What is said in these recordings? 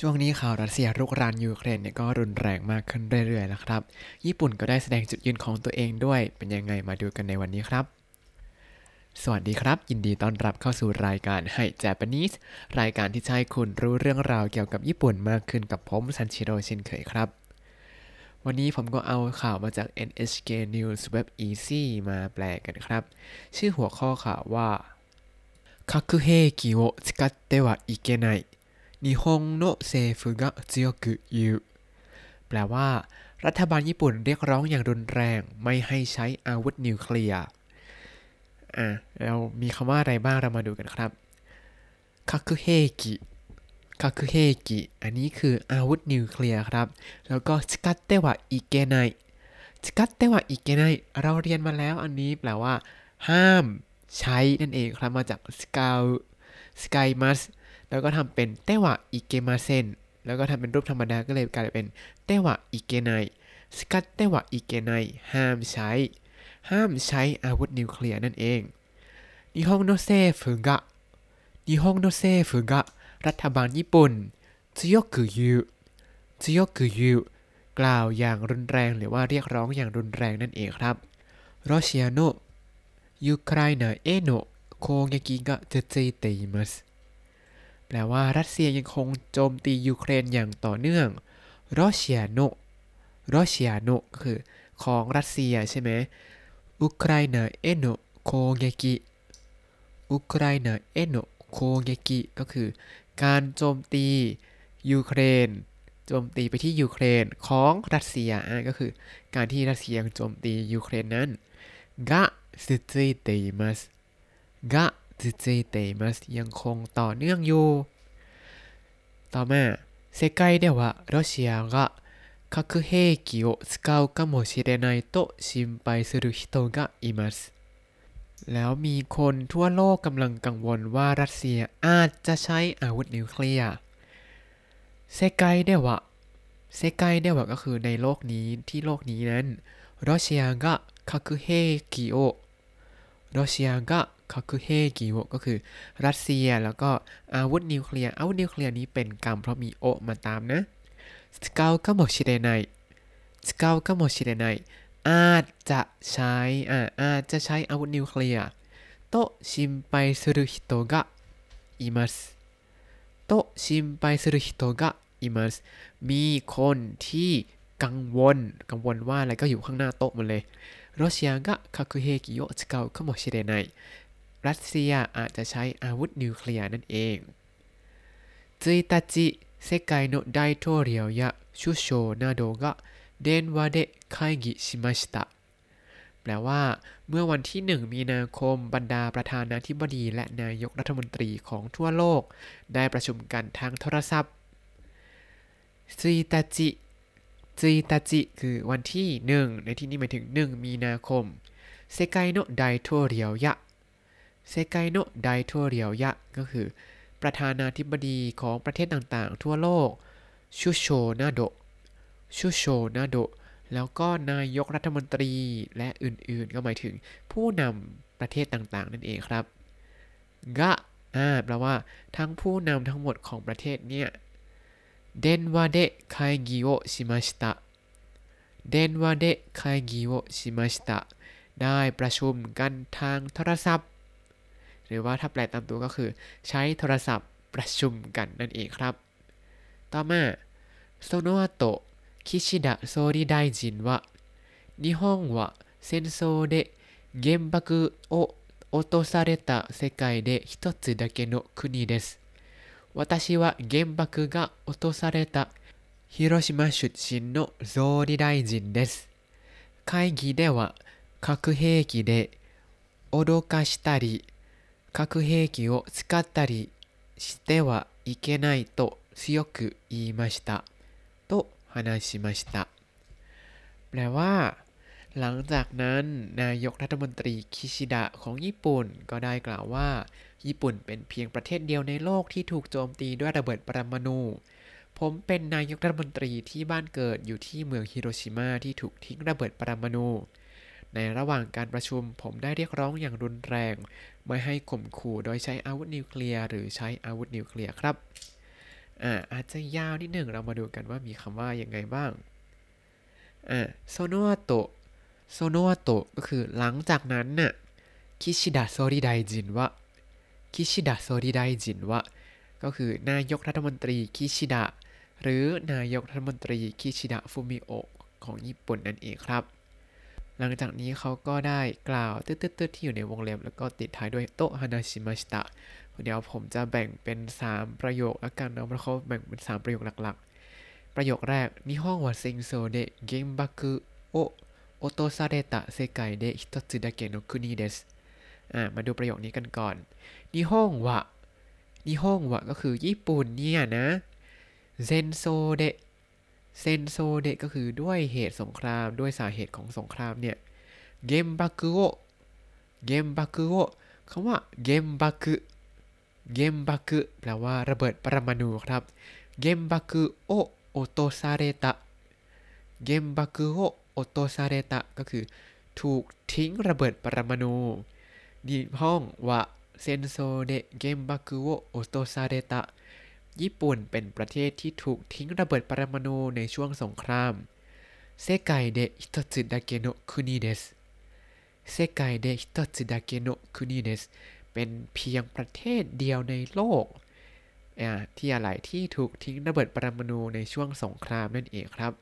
ช่วงนี้ข่าวรัสเซียรุกรานยูเครนเนี่ยก็รุนแรงมากขึ้นเรื่อยๆแล้วครับ ญี่ปุ่นก็ได้แสดงจุดยืนของตัวเองด้วย เป็นยังไงมาดูกันในวันนี้ครับ สวัสดีครับ ยินดีต้อนรับเข้าสู่รายการให้เจแปนิสรายการที่จะให้คุณรู้เรื่องราวเกี่ยวกับญี่ปุ่นมากขึ้นกับผมซันชิโร่เช่นเคยครับ วันนี้ผมก็เอาข่าวมาจาก NHK News Web Easy มาแปลกันครับ ชื่อหัวข้อข่าวว่า核兵器を使ってはいけない 日本の政府が強く言う แปลว่า รัฐบาลญี่ปุ่นเรียกร้องอย่างรุนแรงไม่ให้ใช้อาวุธนิวเคลียร์อะเรามีคำว่าอะไรบ้างเรามาดูกันครับคาคุเฮกิคาคุเฮกิ อันนี้คืออาวุธนิวเคลียร์ครับ แล้วก็使ってはいけない 使ってはいけないเราเรียนมาแล้วอันนี้แปลว่า ห้ามใช้นั่นเองครับมาจาก 使う 使います แล้วก็ทำเป็นてはいけません แล้วก็ทำเป็นรูปธรรมดาก็เลยกลายเป็นてはいけない 使ってはいけない ห้ามใช้ ห้ามใช้อาวุธนิวเคลียร์นั่นเอง日本の政府が 日本の政府が รัฐบาลญี่ปุ่น 強く言う強く言う กล่าวอย่างรุนแรงหรือว่าเรียกร้องอย่างรุนแรงนั่นเองครับロシアのウクライナへの攻撃が続いてます แปลว่ารัสเซียยังคงโจมตียูเครนอย่างต่อเนื่องロシアの ロシアの คือของรัสเซียใช่ไหมウクライナへの攻撃 ウクライナへのโคเกกิก็คือ การโจมตียูเครน โจมตีไปที่ยูเครนของรัสเซียอะก็คือ การที่รัสเซียโจมตียูเครนนั้นกะซึซึเตมัสกะ ซึซึเตมัสยังคงต่อเนื่องอยู่ ต่อมา世界ではロシアが核兵器を使うかもしれないと心配する人がいますแล้วมีคนทั่วโลกกำลังกังวลว่ารัสเซียอาจจะใช้อาวุธนิวเคลียร์เซกายเดวะเซกายเดวะก็คือในโลกนี้ที่โลกนี้นั้นรัสเซียก็核兵器をรัสเซียก็ คาคุเฮกิโวก็คือรัสเซียแล้วก็อาวุธนิวเคลียร์อาวุธนิวเคลียร์นี้เป็นกรรมเพราะมี を มาตามนะ使うかもしれない 使うかもしれないอาจจะใช้อ่าอาจจะใช้อาวุธนิวเคลียร์と心配する人がいます と心配する人がいます มีคนที่กังวล กังวลว่าอะไรก็อยู่ข้างหน้าと หมดเลย ロシアが核兵器を使うかもしれない รัสเซียอาจจะใช้อาวุธนิวเคลียร์นั่นเองจีตาจิเซกายโนไดโตเรียวยะชูโชนาโดกะเดนวาเดคายกิชิมาชิตะแปลว่า เมื่อวันที่ 1 มีนาคมบรรดาประธานาธิบดีและนายกรัฐมนตรีของทั่วโลก ได้ประชุมกันทางโทรศัพท์จีตาจิจีตาจิคือวันที่ 1 ในที่นี้หมายถึง 1 มีนาคมเซกายโนไดโตเรียวยะ เซกายโนไดโทเรียวยะ ก็คือ ประธานาธิบดีของประเทศต่างๆ ทั่วโลกชุโชนาโดชุโชนาโด แล้วก็นายกรัฐมนตรีและอื่นๆ ก็หมายถึงผู้นำประเทศต่างๆ นั่นเองครับกะอ่าแปลว่าทั้งผู้นำทั้งหมดของประเทศเนี่ยเดนวาเดคายกิโอชิมาชิตะเดนวาเดคายกิโอชิมาชิตะได้ประชุมกันทางโทรศัพท์ หรือว่าถ้าแปลตามตัวก็คือ ใช้โทรศัพท์ประชุมกันนั่นเองครับ ต่อมาโซโนอาโตะ岸田総理大臣は日本は戦争で原爆を落とされた世界で一つだけの国です。私は原爆が落とされた広島出身の総理大臣です。会議では核兵器で脅かしたり 核兵器を使ったりしてはいけないと強く言いました。と話しましたแปลว่า หลังจากนั้น นายกรัฐมนตรีคิชิดะของญี่ปุ่น ก็ได้กล่าวว่า ญี่ปุ่นเป็นเพียงประเทศเดียวในโลกที่ถูกโจมตีด้วยระเบิดปรมาณู ผมเป็นนายกรัฐมนตรีที่บ้านเกิดอยู่ที่เมืองฮิโรชิมาที่ถูกทิ้งระเบิดปรมาณู ในระหว่างการประชุมผมได้เรียกร้องอย่างรุนแรง ไม่ให้ข่มขู่โดยใช้อาวุธนิวเคลียร์หรือใช้อาวุธนิวเคลียร์ครับอ่าอาจจะยาวนิดหนึ่งเรามาดูกันว่ามีคำว่ายังไงบ้างอ่าその後 その後 ก็คือหลังจากนั้นน่ะ岸田総理大臣は岸田総理大臣は ก็คือนายกรัฐมนตรีคิชิดะหรือนายกรัฐมนตรีคิชิดะฟูมิโอะของญี่ปุ่นนั่นเองครับ หลังจากนี้เขาก็ได้กล่าวตืดๆที่อยู่ในวงเล็บ แล้วก็ติดท้ายด้วยと話しました เดี๋ยวผมจะแบ่งเป็น 3 ประโยคแล้วกันนะเพราะเขาแบ่งเป็น 3 ประโยคหลักๆ ประโยคแรก日本は戦争で原爆を落とされた世界で一つだけの国ですอ่ามาดูประโยคนี้กันก่อนนิฮงวะนิฮงวะก็คือญี่ปุ่นเนี่ยนะเซนโซเดะ เซนโซเดะก็คือด้วยเหตุสงครามด้วยสาเหตุของสงครามเนี่ยเกมบักุโอเกมบักุโอคำว่าเกมบักุเกมบักุแปลว่าระเบิดปรมาณูครับเกมบักุโอโอโตซาเรตะเกมบักุโอ落とされた ก็คือ ถูกทิ้งระเบิดปรมาณู日本は戦争で原爆を落とされた ญี่ปุ่นเป็นประเทศที่ถูกทิ้งระเบิดปรมาณูในช่วงสงครามเซกายเดฮิโตสึดะเกโนะคุนิเดสเซกายเดฮิโตสึดะเกโนะคุนิเดสเป็นเพียงประเทศเดียวในโลกที่อะไรที่ถูกทิ้งระเบิดปรมาณูในช่วงสงครามนั่นเองครับ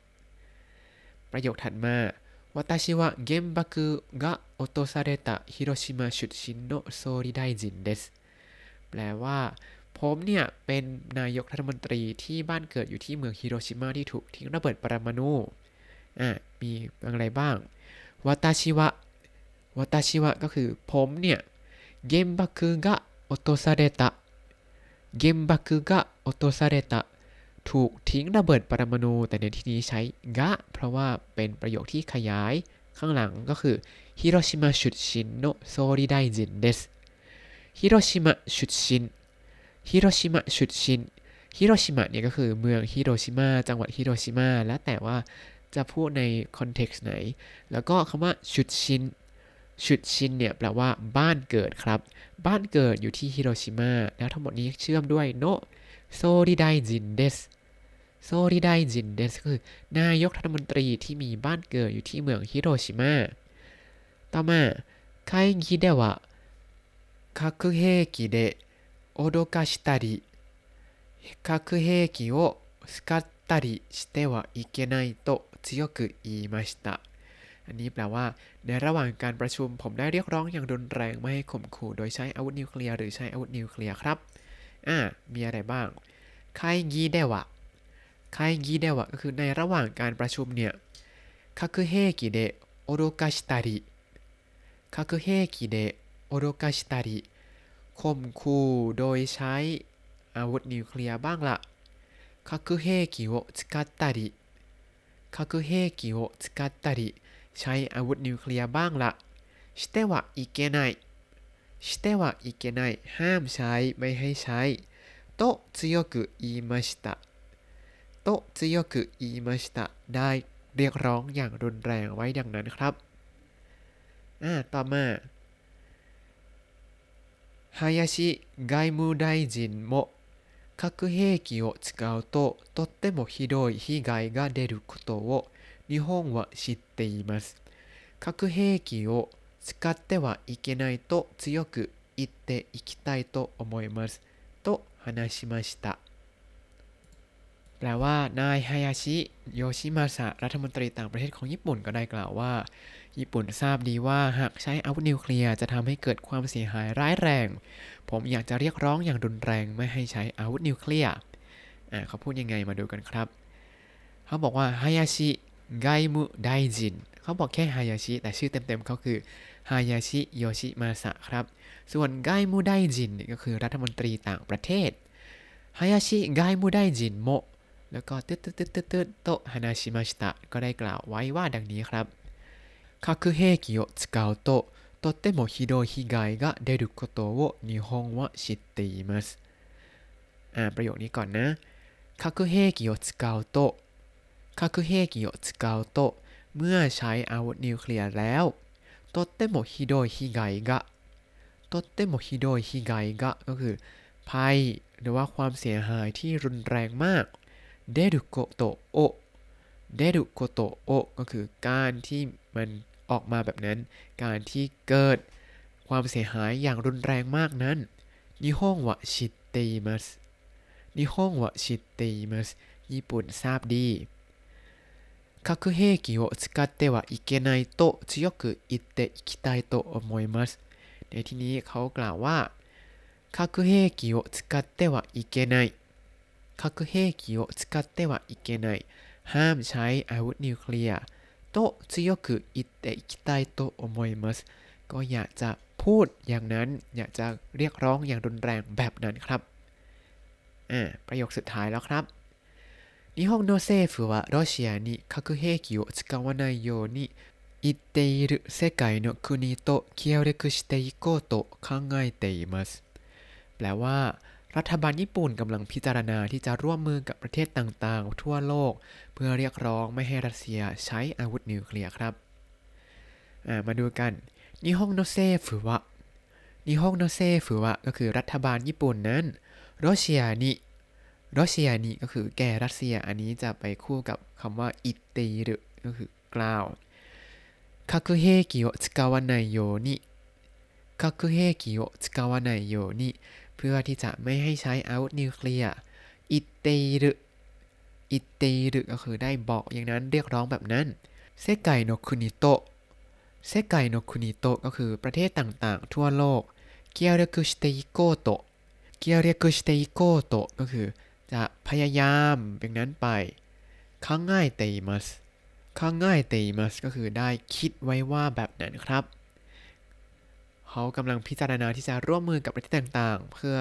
ประโยคถัดมา私は原爆が落とされた広島出身の総理大臣ですแปลว่า ผมเนี่ยเป็นนายกรัฐมนตรีที่บ้านเกิดอยู่ที่เมืองฮิโรชิมาที่ถูกทิ้งระเบิดปรมาณูอะมีอะไรบ้างวัตชิวะวาตชิวะก็คือผมเนี่ย原爆が落とされた原爆が落とされたถูกทิ้งระเบิดปรมาณูแต่ในที่นี้ใช้ が เพราะว่าเป็นประโยคที่ขยายข้างหลังก็คือ広島出身の総理大臣です広島出身 広島出身広島 เนี่ยก็คือเมืองฮิโรชิมาจังหวัดฮิโรชิมาแล้วแต่ว่าจะพูดใน context ไหน แล้วก็คำว่า出身出身 เนี่ยแปลว่าบ้านเกิดครับ บ้านเกิดอยู่ที่ฮิโรชิมาแล้วทั้งหมดนี้เชื่อมด้วยの総理大臣です総理大臣です คือ นายกรัฐมนตรีที่มีบ้านเกิดอยู่ที่เมืองฮิโรชิมาต่อมา会議では核兵器で 脅かしたり核兵器を使ったりしてはいけないと強く言いましたอันนี้แปลว่า ในระหว่างการประชุมผมได้เรียกร้องอย่างรุนแรงไม่ให้ข่มขู่โดยใช้อาวุธนิวเคลียร์หรือใช้อาวุธนิวเคลียร์ครับ อ่า มีอะไรบ้างไคกีเดวะไคกีเดวะก็คือในระหว่างการประชุมเนี่ย核兵器で脅かしたり核兵器で脅かしたり ข่มขู่โดยใช้อาวุธนิวเคลียร์บ้างละ核兵器を使ったり核兵器を使ったりใช้อาวุธนิวเคลียร์บ้างละしてはいけないしてはいけないห้ามใช้ไม่ให้ใช้と強く言いましたโต強く言いましたได้เรียกร้องอย่างรุนแรงไว้ดังนั้นครับ อ่า ต่อมา 林外務大臣も核兵器を使うととってもひどい被害が出ることを日本は知っています。核兵器を使ってはいけないと強く言っていきたいと思います。と話しました。 แปลว่านายฮายาชิโยชิมาสะรัฐมนตรีต่างประเทศของญี่ปุ่นก็ได้กล่าวว่า ญี่ปุ่นทราบดีว่าหากใช้อาวุธนิวเคลียร์จะทำให้เกิดความเสียหายร้ายแรง ผมอยากจะเรียกร้องอย่างรุนแรงไม่ให้ใช้อาวุธนิวเคลียร์เขาพูดยังไงมาดูกันครับ เขาบอกว่า林外務大臣 เขาบอกแค่ฮายาชิแต่ชื่อเต็มๆเขาคือฮายาชิโยชิมาสะครับ ส่วน 外務大臣 ก็คือรัฐมนตรีต่างประเทศ林外務大臣も แล้วก็ตึ๊ดตึ๊ดตึ๊ดตึ๊ดตึ๊ดโตฮานาชิมาชิตะก็ได้กล่าวไว้ว่าดังนี้ครับ核兵器を使うととってもひどい被害が出ることを日本は知っていますอ่าประโยคนี้ก่อนนะ核兵器を使うと核兵器を使うとเมื่อใช้อาวุธนิวเคลียร์แล้วとってもひどい被害がとってもひどい被害がก็คือภัย หรือว่าความเสียหายที่รุนแรงมาก เดรุโกโตโอเดรุโกโตโอก็คือการที่มันออกมาแบบนั้น การที่เกิดความเสียหายอย่างรุนแรงมากนั้นนิฮงวะชิเตมัสนิฮงวะชิเตมัสญี่ปุ่นทราบดี核兵器を使ってはいけないと強く言っていきたいと思いますในที่นี้เขากล่าวว่า核兵器を使ってはいけない 核兵器を使ってはいけないห้ามใช้อาวุธนิวเคลียร์โต強く言っていきたいと思いますก็อยากจะพูดอย่างนั้น อยากจะเรียกร้องอย่างรุนแรงแบบนั้นครับอ่าประโยคสุดท้ายแล้วครับ日本の政府はロシアに核兵器を使わないように言っている世界の国と協力していこうと考えていますแปลว่า รัฐบาลญี่ปุ่นกำลังพิจารณาที่จะร่วมมือกับประเทศต่างๆ ทั่วโลก เพื่อเรียกร้องไม่ให้รัสเซียใช้อาวุธนิวเคลียร์ครับมาดูกัน日本の政府は日本の政府は ก็คือรัฐบาลญี่ปุ่นนั้นロシアにロシアに ก็คือแก่รัสเซียอันนี้จะไปคู่กับคำว่า言ってる ก็คือกล่าว核兵器を使わないように核兵器を使わな พื่อที่จะไม่ให้ใช้อาวุธนิวเคลียร์言ってる言ってる ก็คือได้บอกอย่างนั้นเรียกร้องแบบนั้น世界の国と世界の国と ก็คือประเทศต่างๆ ทั่วโลก協力していこうと協力していこうと ก็คือจะพยายามเป็นนั้นไป考えています考えています ก็คือได้คิดไว้ว่าแบบนั้นครับ เขากำลังพิจารณาที่จะร่วมมือกับประเทศต่างๆ เพื่อ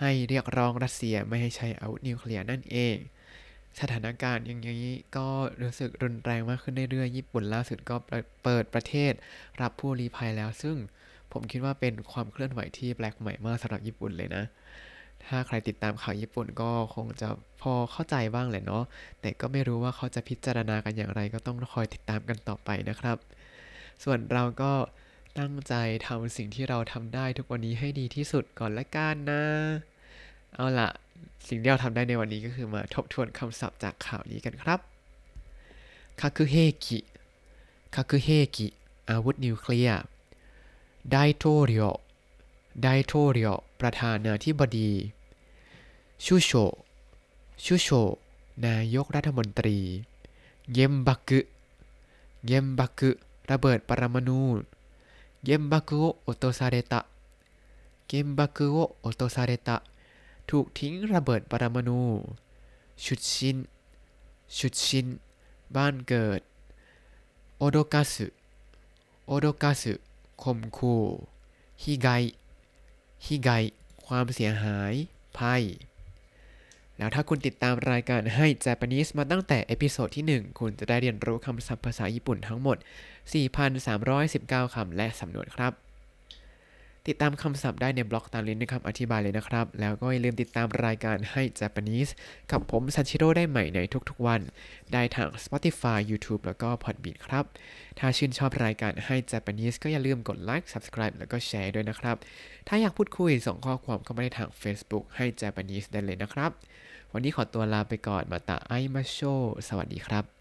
ให้เรียกร้องรัสเซียไม่ให้ใช้อาวุธนิวเคลียร์นั่นเอง สถานการณ์อย่างนี้ก็รู้สึกรุนแรงมากขึ้นเรื่อยๆ ญี่ปุ่นล่าสุดก็เปิดประเทศรับผู้ลี้ภัยแล้ว ซึ่งผมคิดว่าเป็นความเคลื่อนไหวที่แปลกใหม่มากสำหรับญี่ปุ่นเลยนะ ถ้าใครติดตามข่าวญี่ปุ่นก็คงจะพอเข้าใจบ้างแหละเนาะ แต่ก็ไม่รู้ว่าเขาจะพิจารณากันอย่างไร ก็ต้องคอยติดตามกันต่อไปนะครับ ส่วนเราก็ ตั้งใจทำสิ่งที่เราทำได้ทุกวันนี้ให้ดีที่สุดก่อนละกันนะ เอาละสิ่งที่เราทำได้ในวันนี้ก็คือมาทบทวนคำศัพท์จากข่าวนี้กันครับคาคือเฮกิคาคือเฮกิอาวุธนิวเคลียร์ไดโทริโอไดโทริโอประธานาธิบดี ชูโช ชูโช นายกรัฐมนตรี เยมบักุ เยมบักุ ระเบิดปรมาณู 原爆を落とされた原爆を落とされたถูกทิ้งระเบิดปรมาณูชุดชินชุดชิน บ้านเกิด โอโดกาสึโอโดกาสึข่มขู่ฮิไกฮิไกความเสียหาย ภัย แล้วถ้าคุณติดตามรายการให้ Japanese มาตั้งแต่เอพิโซดที่ 1 คุณจะได้เรียนรู้คำศัพท์ภาษาญี่ปุ่นทั้งหมด 4,319 คำและสำนวนครับ ติดตามคำศัพท์ได้ในบล็อกตามลิงก์ในคำอธิบายเลยนะครับ แล้วก็อย่าลืมติดตามรายการให้ Japanese กับผมซันชิโร่ได้ใหม่ในทุกๆวัน ได้ทาง Spotify YouTube แล้วก็ Podbean ครับ ถ้าชื่นชอบรายการให้ Japanese ก็อย่าลืมกด like Subscribe แล้วก็แชร์ด้วยนะครับ ถ้าอยากพูดคุยส่งข้อความเข้ามาได้ทาง Facebook ให้ Japanese ได้เลยนะครับ วันนี้ขอตัวลาไปก่อนมาตาไอมาโช สวัสดีครับ